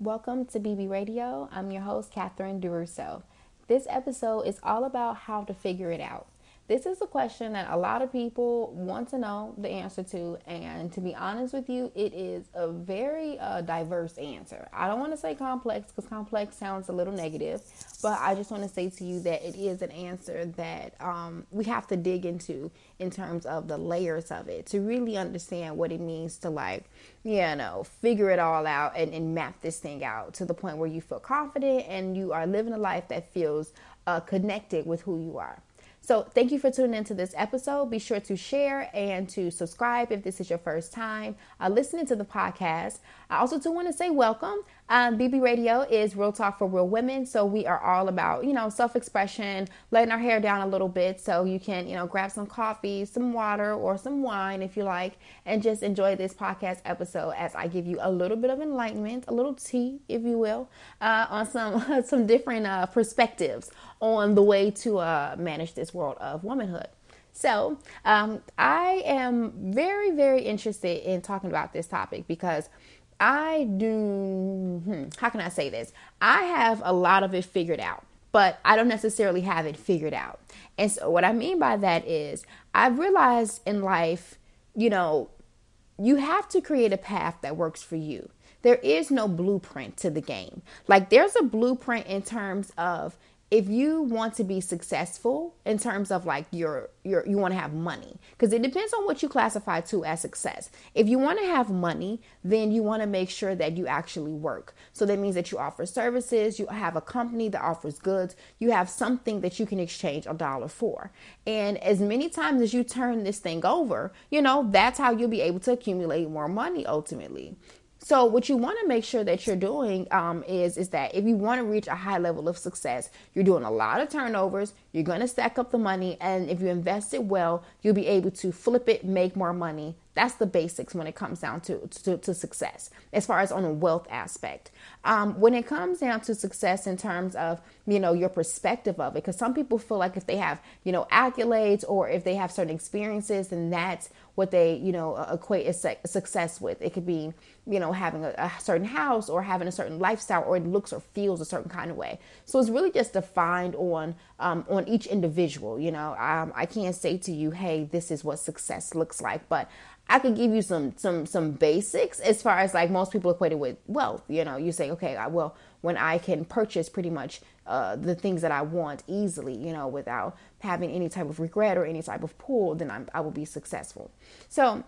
Welcome to BB Radio. I'm your host, Catherine Duroseau. This episode is all about how to figure it out. This is a question that a lot of people want to know the answer to, and to be honest with you, it is a very uh, diverse answer. I don't want to say complex because complex sounds a little negative, but I just want to say to you that it is an answer that um, we have to dig into in terms of the layers of it to really understand what it means to, like, you know, figure it all out and, and map this thing out to the point where you feel confident and you are living a life that feels uh, connected with who you are. So, thank you for tuning into this episode. Be sure to share and to subscribe if this is your first time uh, listening to the podcast. I also do want to say welcome. Um, BB Radio is Real Talk for Real Women. So we are all about, you know, self expression, letting our hair down a little bit. So you can, you know, grab some coffee, some water, or some wine if you like, and just enjoy this podcast episode as I give you a little bit of enlightenment, a little tea, if you will, uh, on some, some different uh, perspectives on the way to uh, manage this world of womanhood. So, um, I am very, very interested in talking about this topic because I do, hmm, how can I say this? I have a lot of it figured out, but I don't necessarily have it figured out. And so, what I mean by that is, I've realized in life, you know, you have to create a path that works for you. There is no blueprint to the game. Like, there's a blueprint in terms of if you want to be successful in terms of like your your you want to have money because it depends on what you classify to as success. If you want to have money then you want to make sure that you actually work. So that means that you offer services you have a company that offers goods you have something that you can exchange a dollar for. And as many times as you turn this thing over you know that's how you'll be able to accumulate more money ultimately so what you want to make sure that you're doing um, is is that if you want to reach a high level of success, you're doing a lot of turnovers. You're going to stack up the money, and if you invest it well, you'll be able to flip it, make more money. That's the basics when it comes down to to, to success, as far as on a wealth aspect. Um, when it comes down to success in terms of you know your perspective of it, because some people feel like if they have you know accolades or if they have certain experiences, then that's what they you know equate as success with. It could be you know having a, a, certain house or having a certain lifestyle or it looks or feels a certain kind of way. So it's really just defined on um, on each individual. You know, um, I can't say to you, hey, this is what success looks like, but I could give you some some some basics as far as like most people equate it with wealth. You know, you say, okay, I will when I can purchase pretty much uh, the things that I want easily, you know, without having any type of regret or any type of pull, then I'm, I will be successful. So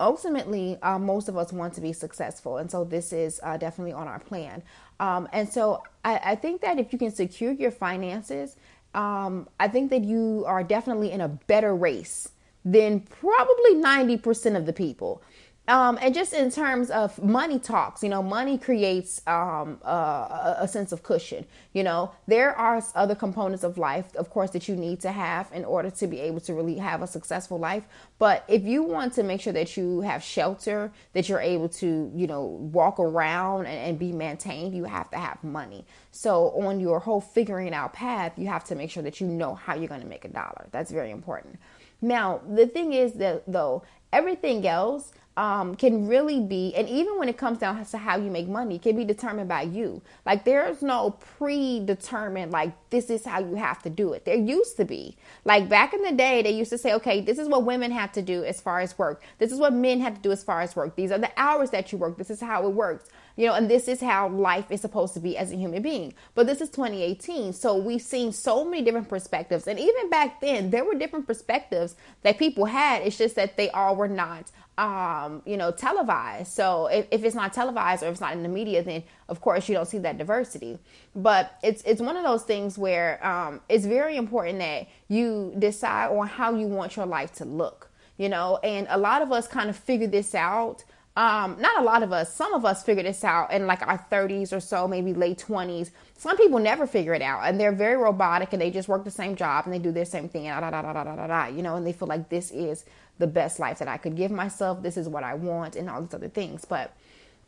ultimately, uh, most of us want to be successful, and so this is uh, definitely on our plan. Um, and so I, I, think that if you can secure your finances, um, I think that you are definitely in a better race than probably 90% of the people. Um, and just in terms of money talks, you know, money creates um, uh, a sense of cushion. You know, there are other components of life, of course, that you need to have in order to be able to really have a successful life. But if you want to make sure that you have shelter, that you're able to, you know, walk around and, and be maintained, you have to have money. So on your whole figuring out path, you have to make sure that you know how you're going to make a dollar. That's very important. Now, the thing is that though, everything else um, can really be, and even when it comes down to how you make money, can be determined by you. Like there's no predetermined, like this is how you have to do it. There used to be. Like back in the day, they used to say, okay, this is what women have to do as far as work. This is what men have to do as far as work. These are the hours that you work. This is how it works you know, and this is how life is supposed to be as a human being. But this is 2018. So we've seen so many different perspectives. And even back then, there were different perspectives that people had. It's just that they all were not um, you know, televised. So if, if it's not televised or if it's not in the media, then of course you don't see that diversity. But it's it's one of those things where um, it's very important that you decide on how you want your life to look. You know, and a lot of us kind of figure this out um, not a lot of us, some of us figure this out in like our 30s or so, maybe late 20s. Some people never figure it out and they're very robotic and they just work the same job and they do their same thing, da, da, da, da, da, da, da, you know, and they feel like this is the best life that I could give myself. This is what I want and all these other things. But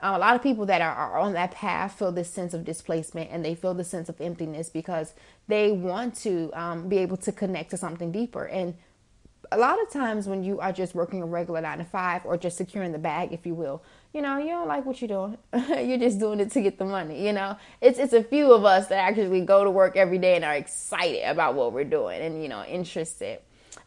um, a lot of people that are, are on that path feel this sense of displacement and they feel the sense of emptiness because they want to um, be able to connect to something deeper. And a lot of times when you are just working a regular nine to five or just securing the bag, if you will, you know, you don't like what you're doing. you're just doing it to get the money, you know. It's it's a few of us that actually go to work every day and are excited about what we're doing and you know, interested.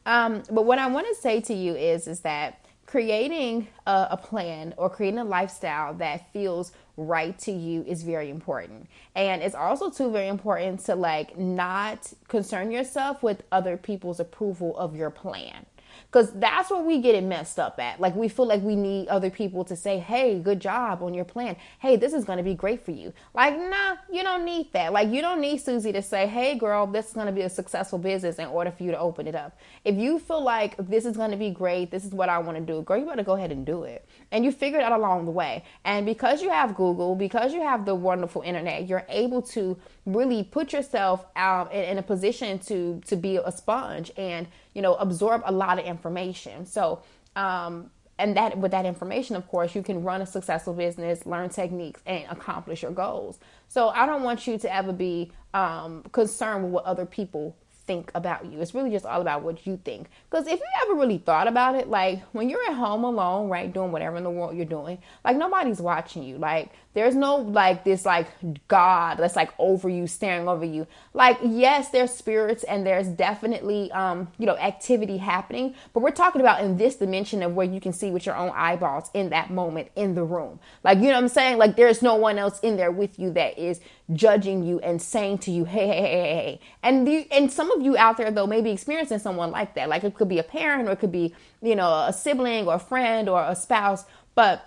Um, but what I want to say to you is is that creating a, a, plan or creating a lifestyle that feels right to you is very important. And it's also too very important to like not concern yourself with other people's approval of your plan because that's where we get it messed up at. Like we feel like we need other people to say, "Hey, good job on your plan. Hey, this is going to be great for you." Like, nah, you don't need that. Like you don't need Susie to say, "Hey, girl, this is going to be a successful business" in order for you to open it up. If you feel like this is going to be great, this is what I want to do, girl, you better go ahead and do it. And you figure it out along the way. And because you have Google, because you have the wonderful internet, you're able to really put yourself out in, in a position to to be a sponge and you know absorb a lot of information so um and that with that information of course you can run a successful business learn techniques and accomplish your goals so i don't want you to ever be um, concerned with what other people think about you. It's really just all about what you think. Because if you ever really thought about it, like when you're at home alone, right, doing whatever in the world you're doing, like nobody's watching you. Like there's no like this like God that's like over you, staring over you. Like yes, there's spirits and there's definitely um you know activity happening, but we're talking about in this dimension of where you can see with your own eyeballs in that moment in the room. Like you know what I'm saying? Like there's no one else in there with you that is judging you and saying to you, hey, hey, hey, hey. And the, and some of you out there though may be experiencing someone like that. Like it could be a parent or it could be, you know, a sibling or a friend or a spouse. But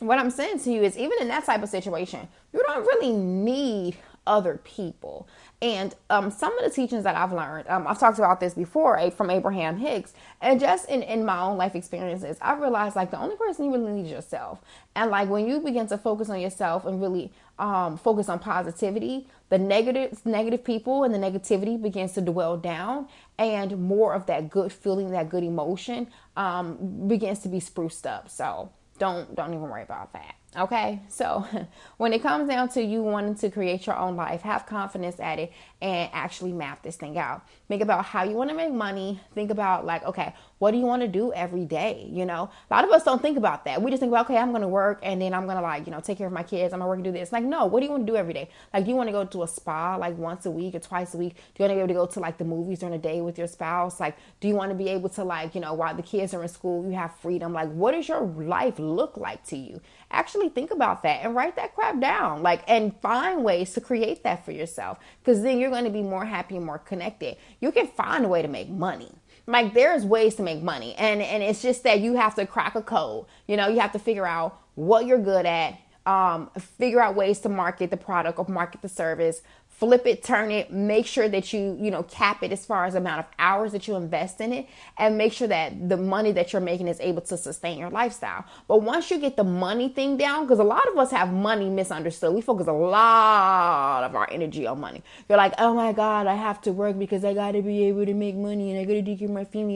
what I'm saying to you is even in that type of situation, you don't really need other people. And um, some of the teachings that I've learned, um, I've talked about this before eh, from Abraham Hicks, and just in, in my own life experiences, I realized like the only person you really need is yourself. And like when you begin to focus on yourself and really um, focus on positivity, the negative negative people and the negativity begins to dwell down, and more of that good feeling, that good emotion um, begins to be spruced up. So don't don't even worry about that. Okay, so when it comes down to you wanting to create your own life, have confidence at it and actually map this thing out. Think about how you want to make money. Think about, like, okay, what do you want to do every day? You know, a lot of us don't think about that. We just think about, okay, I'm going to work and then I'm going to, like, you know, take care of my kids. I'm going to work and do this. Like, no, what do you want to do every day? Like, do you want to go to a spa like once a week or twice a week? Do you want to be able to go to like the movies during the day with your spouse? Like, do you want to be able to, like, you know, while the kids are in school, you have freedom? Like, what does your life look like to you? Actually think about that and write that crap down. Like, and find ways to create that for yourself because then you're going to be more happy and more connected. You can find a way to make money. Like there's ways to make money and and it's just that you have to crack a code. You know, you have to figure out what you're good at, um, figure out ways to market the product or market the service, flip it, turn it, make sure that you, you know, cap it as far as amount of hours that you invest in it and make sure that the money that you're making is able to sustain your lifestyle. But once you get the money thing down, because a lot of us have money misunderstood. We focus a lot of our energy on money. You're like, oh my God, I have to work because I gotta be able to make money and I gotta care my family.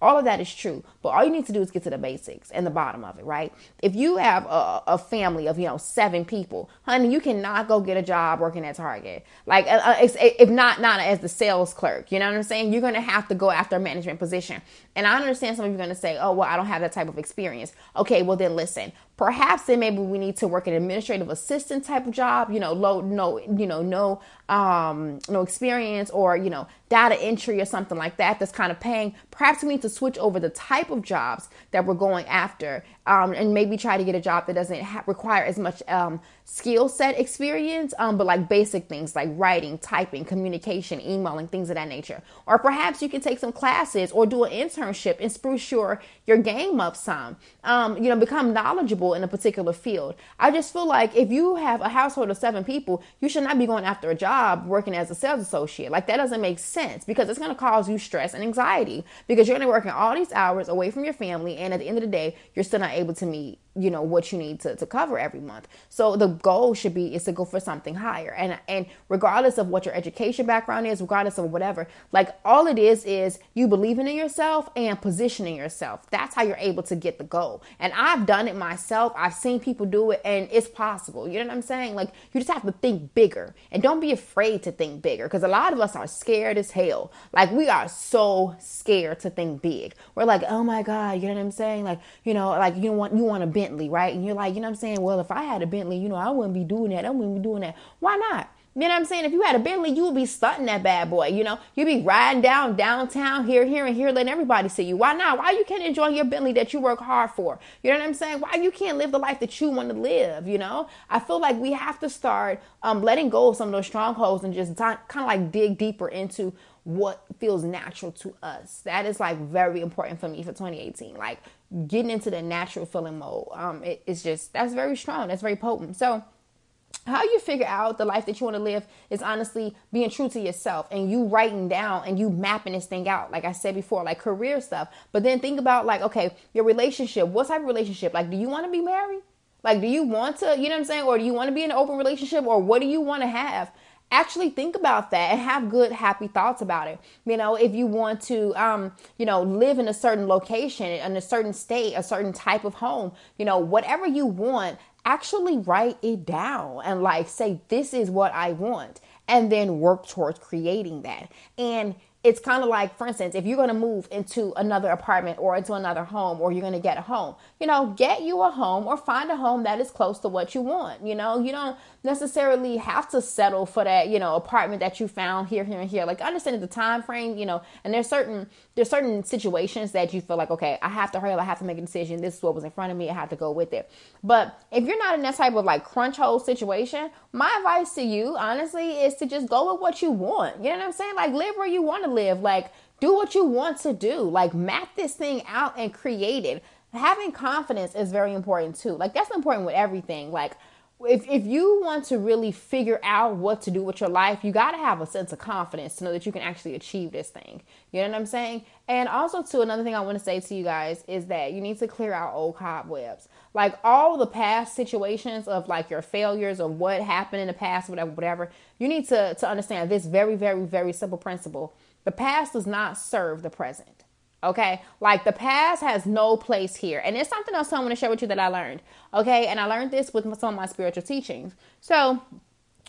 All of that is true, but all you need to do is get to the basics and the bottom of it, right? If you have a, a family of, you know, seven people, honey, you cannot go get a job working at Target. Like, uh, uh if not, not as the sales clerk, you know what I'm saying? You're going to have to go after a management position. And I understand some of you are going to say, oh, well, I don't have that type of experience. Okay, well, then listen, perhaps then maybe we need to work an administrative assistant type of job you know low no you know no um no experience or you know data entry or something like that that's kind of paying. Perhaps we need to switch over the type of jobs that we're going after um, and maybe try to get a job that doesn't ha- require as much um, skill set experience, um, but like basic things like writing, typing, communication, emailing, things of that nature. Or perhaps you can take some classes or do an internship and spruce your your game up some. Um, you know, become knowledgeable in a particular field. I just feel like if you have a household of seven people, you should not be going after a job working as a sales associate. Like that doesn't make sense because it's going to cause you stress and anxiety because you're going to be working all these hours away from your family, and at the end of the day, you're still not able to meet you know what you need to, to cover every month so the goal should be is to go for something higher and and regardless of what your education background is regardless of whatever like all it is is you believing in yourself and positioning yourself that's how you're able to get the goal and i've done it myself. I've seen people do it and it's possible. You know what I'm saying? Like you just have to think bigger and don't be afraid to think bigger because a lot of us are scared as hell. Like we are so scared to think big. We're like, "Oh my god, you know what I'm saying? Like, you know, like you want you want a Bentley, right? And you're like, you know what I'm saying? Well, if I had a Bentley, you know, I wouldn't be doing that. I wouldn't be doing that. Why not? You know what I'm saying? If you had a Bentley, you would be stunting that bad boy. You know, you'd be riding down downtown here, here, and here, letting everybody see you. Why not? Why you can't enjoy your Bentley that you work hard for? You know what I'm saying? Why you can't live the life that you want to live? You know, I feel like we have to start um, letting go of some of those strongholds and just kind of like dig deeper into what feels natural to us. That is like very important for me for 2018. Like getting into the natural feeling mode. Um, it, it's just that's very strong. That's very potent. So how you figure out the life that you want to live is honestly being true to yourself and you writing down and you mapping this thing out like i said before like career stuff. But then think about like okay your relationship what type of relationship? Like do you want to be married? Like do you want to you know what i'm saying? Or do you want to be in an open relationship? Or what do you want to have? Actually think about that and have good happy thoughts about it. You know if you want to um you know live in a certain location in a certain state a certain type of home you know whatever you want actually write it down and like say, this is what I want, and then work towards creating that. And it's kind of like, for instance, if you're going to move into another apartment or into another home or you're going to get a home, you know, get you a home or find a home that is close to what you want. You know, you don't necessarily have to settle for that, you know, apartment that you found here, here, and here. Like understanding the time frame, you know, and there's certain there's certain situations that you feel like, okay, I have to hurry, I have to make a decision. This is what was in front of me. I have to go with it. But if you're not in that type of like crunch hole situation, my advice to you, honestly, is to just go with what you want. You know what I'm saying? Like live where you want to live. Like do what you want to do. Like map this thing out and create it. Having confidence is very important too. Like that's important with everything. Like if if you want to really figure out what to do with your life, you got to have a sense of confidence to know that you can actually achieve this thing. You know what I'm saying? And also, too, another thing I want to say to you guys is that you need to clear out old cobwebs. Like all the past situations of like your failures or what happened in the past, whatever, whatever. You need to to understand this very, very, very simple principle. The past does not serve the present. Okay, like the past has no place here. And it's something else I want to share with you that I learned. Okay, and I learned this with some of my spiritual teachings. So,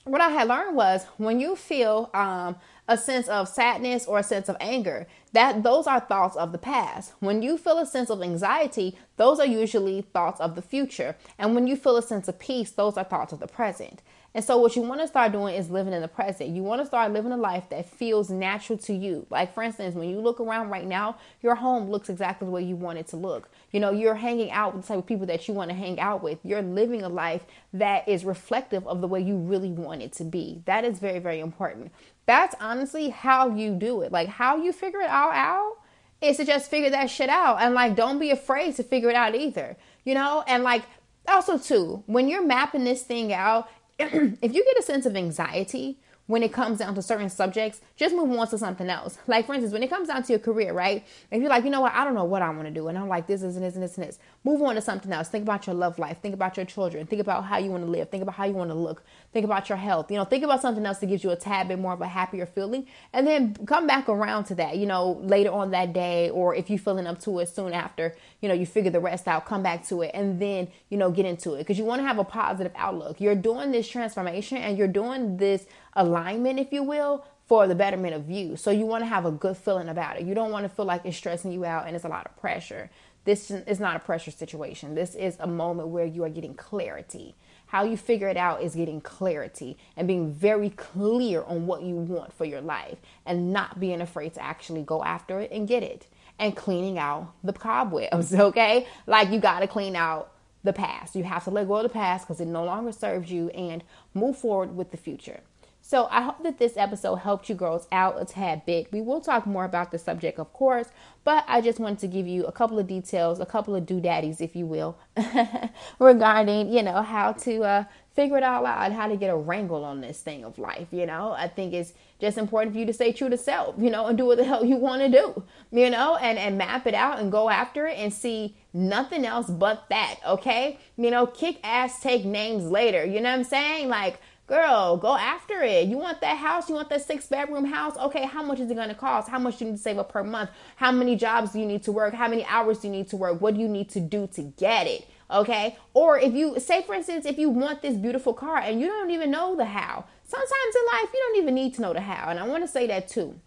what I had learned was when you feel um, a sense of sadness or a sense of anger, that those are thoughts of the past. When you feel a sense of anxiety, those are usually thoughts of the future. And when you feel a sense of peace, those are thoughts of the present. And so, what you want to start doing is living in the present. You want to start living a life that feels natural to you. Like, for instance, when you look around right now, your home looks exactly the way you want it to look. You know, you're hanging out with the type of people that you want to hang out with. You're living a life that is reflective of the way you really want it to be. That is very, very important. That's honestly how you do it. Like, how you figure it all out is to just figure that shit out. And, like, don't be afraid to figure it out either. You know, and like, also too when you're mapping this thing out if you get a sense of anxiety when it comes down to certain subjects, just move on to something else. Like, for instance, when it comes down to your career, right? If you're like, you know what, I don't know what I want to do, and I'm like, this, this, and this, and this, and this, move on to something else. Think about your love life. Think about your children. Think about how you want to live. Think about how you want to look. Think about your health. You know, think about something else that gives you a tad bit more of a happier feeling, and then come back around to that, you know, later on that day, or if you're feeling up to it soon after, you know, you figure the rest out, come back to it, and then, you know, get into it because you want to have a positive outlook. You're doing this transformation and you're doing this alignment, if you will, for the betterment of you. So you want to have a good feeling about it. You don't want to feel like it's stressing you out and it's a lot of pressure. This is not a pressure situation. This is a moment where you are getting clarity. How you figure it out is getting clarity and being very clear on what you want for your life and not being afraid to actually go after it and get it and cleaning out the cobwebs, okay? Like you got to clean out the past. You have to let go of the past because it no longer serves you and move forward with the future. So I hope that this episode helped you girls out a tad bit. We will talk more about the subject, of course, but I just wanted to give you a couple of details, a couple of doodaddies, if you will, regarding, you know, how to uh, figure it all out, how to get a wrangle on this thing of life. You know, I think it's just important for you to stay true to self, you know, and do what the hell you want to do, you know, and, and map it out and go after it and see nothing else but that. Okay. You know, kick ass, take names later. You know what I'm saying? Like, Girl, go after it. You want that house? You want that six bedroom house? Okay, how much is it going to cost? How much do you need to save up per month? How many jobs do you need to work? How many hours do you need to work? What do you need to do to get it? Okay. Or if you say, for instance, if you want this beautiful car and you don't even know the how, sometimes in life you don't even need to know the how. And I want to say that too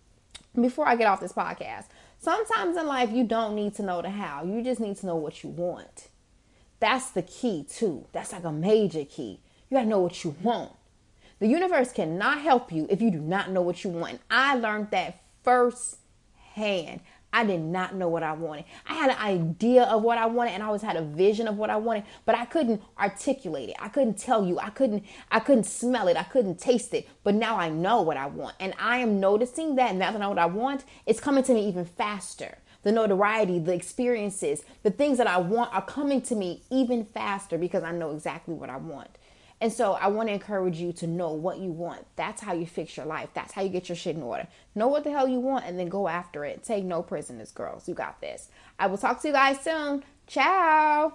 before I get off this podcast. Sometimes in life you don't need to know the how, you just need to know what you want. That's the key, too. That's like a major key. You got to know what you want. The universe cannot help you if you do not know what you want. And I learned that firsthand. I did not know what I wanted. I had an idea of what I wanted and I always had a vision of what I wanted, but I couldn't articulate it. I couldn't tell you. I couldn't I couldn't smell it. I couldn't taste it. But now I know what I want. And I am noticing that now that I know what I want, it's coming to me even faster. The notoriety, the experiences, the things that I want are coming to me even faster because I know exactly what I want. And so I want to encourage you to know what you want. That's how you fix your life. That's how you get your shit in order. Know what the hell you want and then go after it. Take no prisoners, girls. You got this. I will talk to you guys soon. Ciao.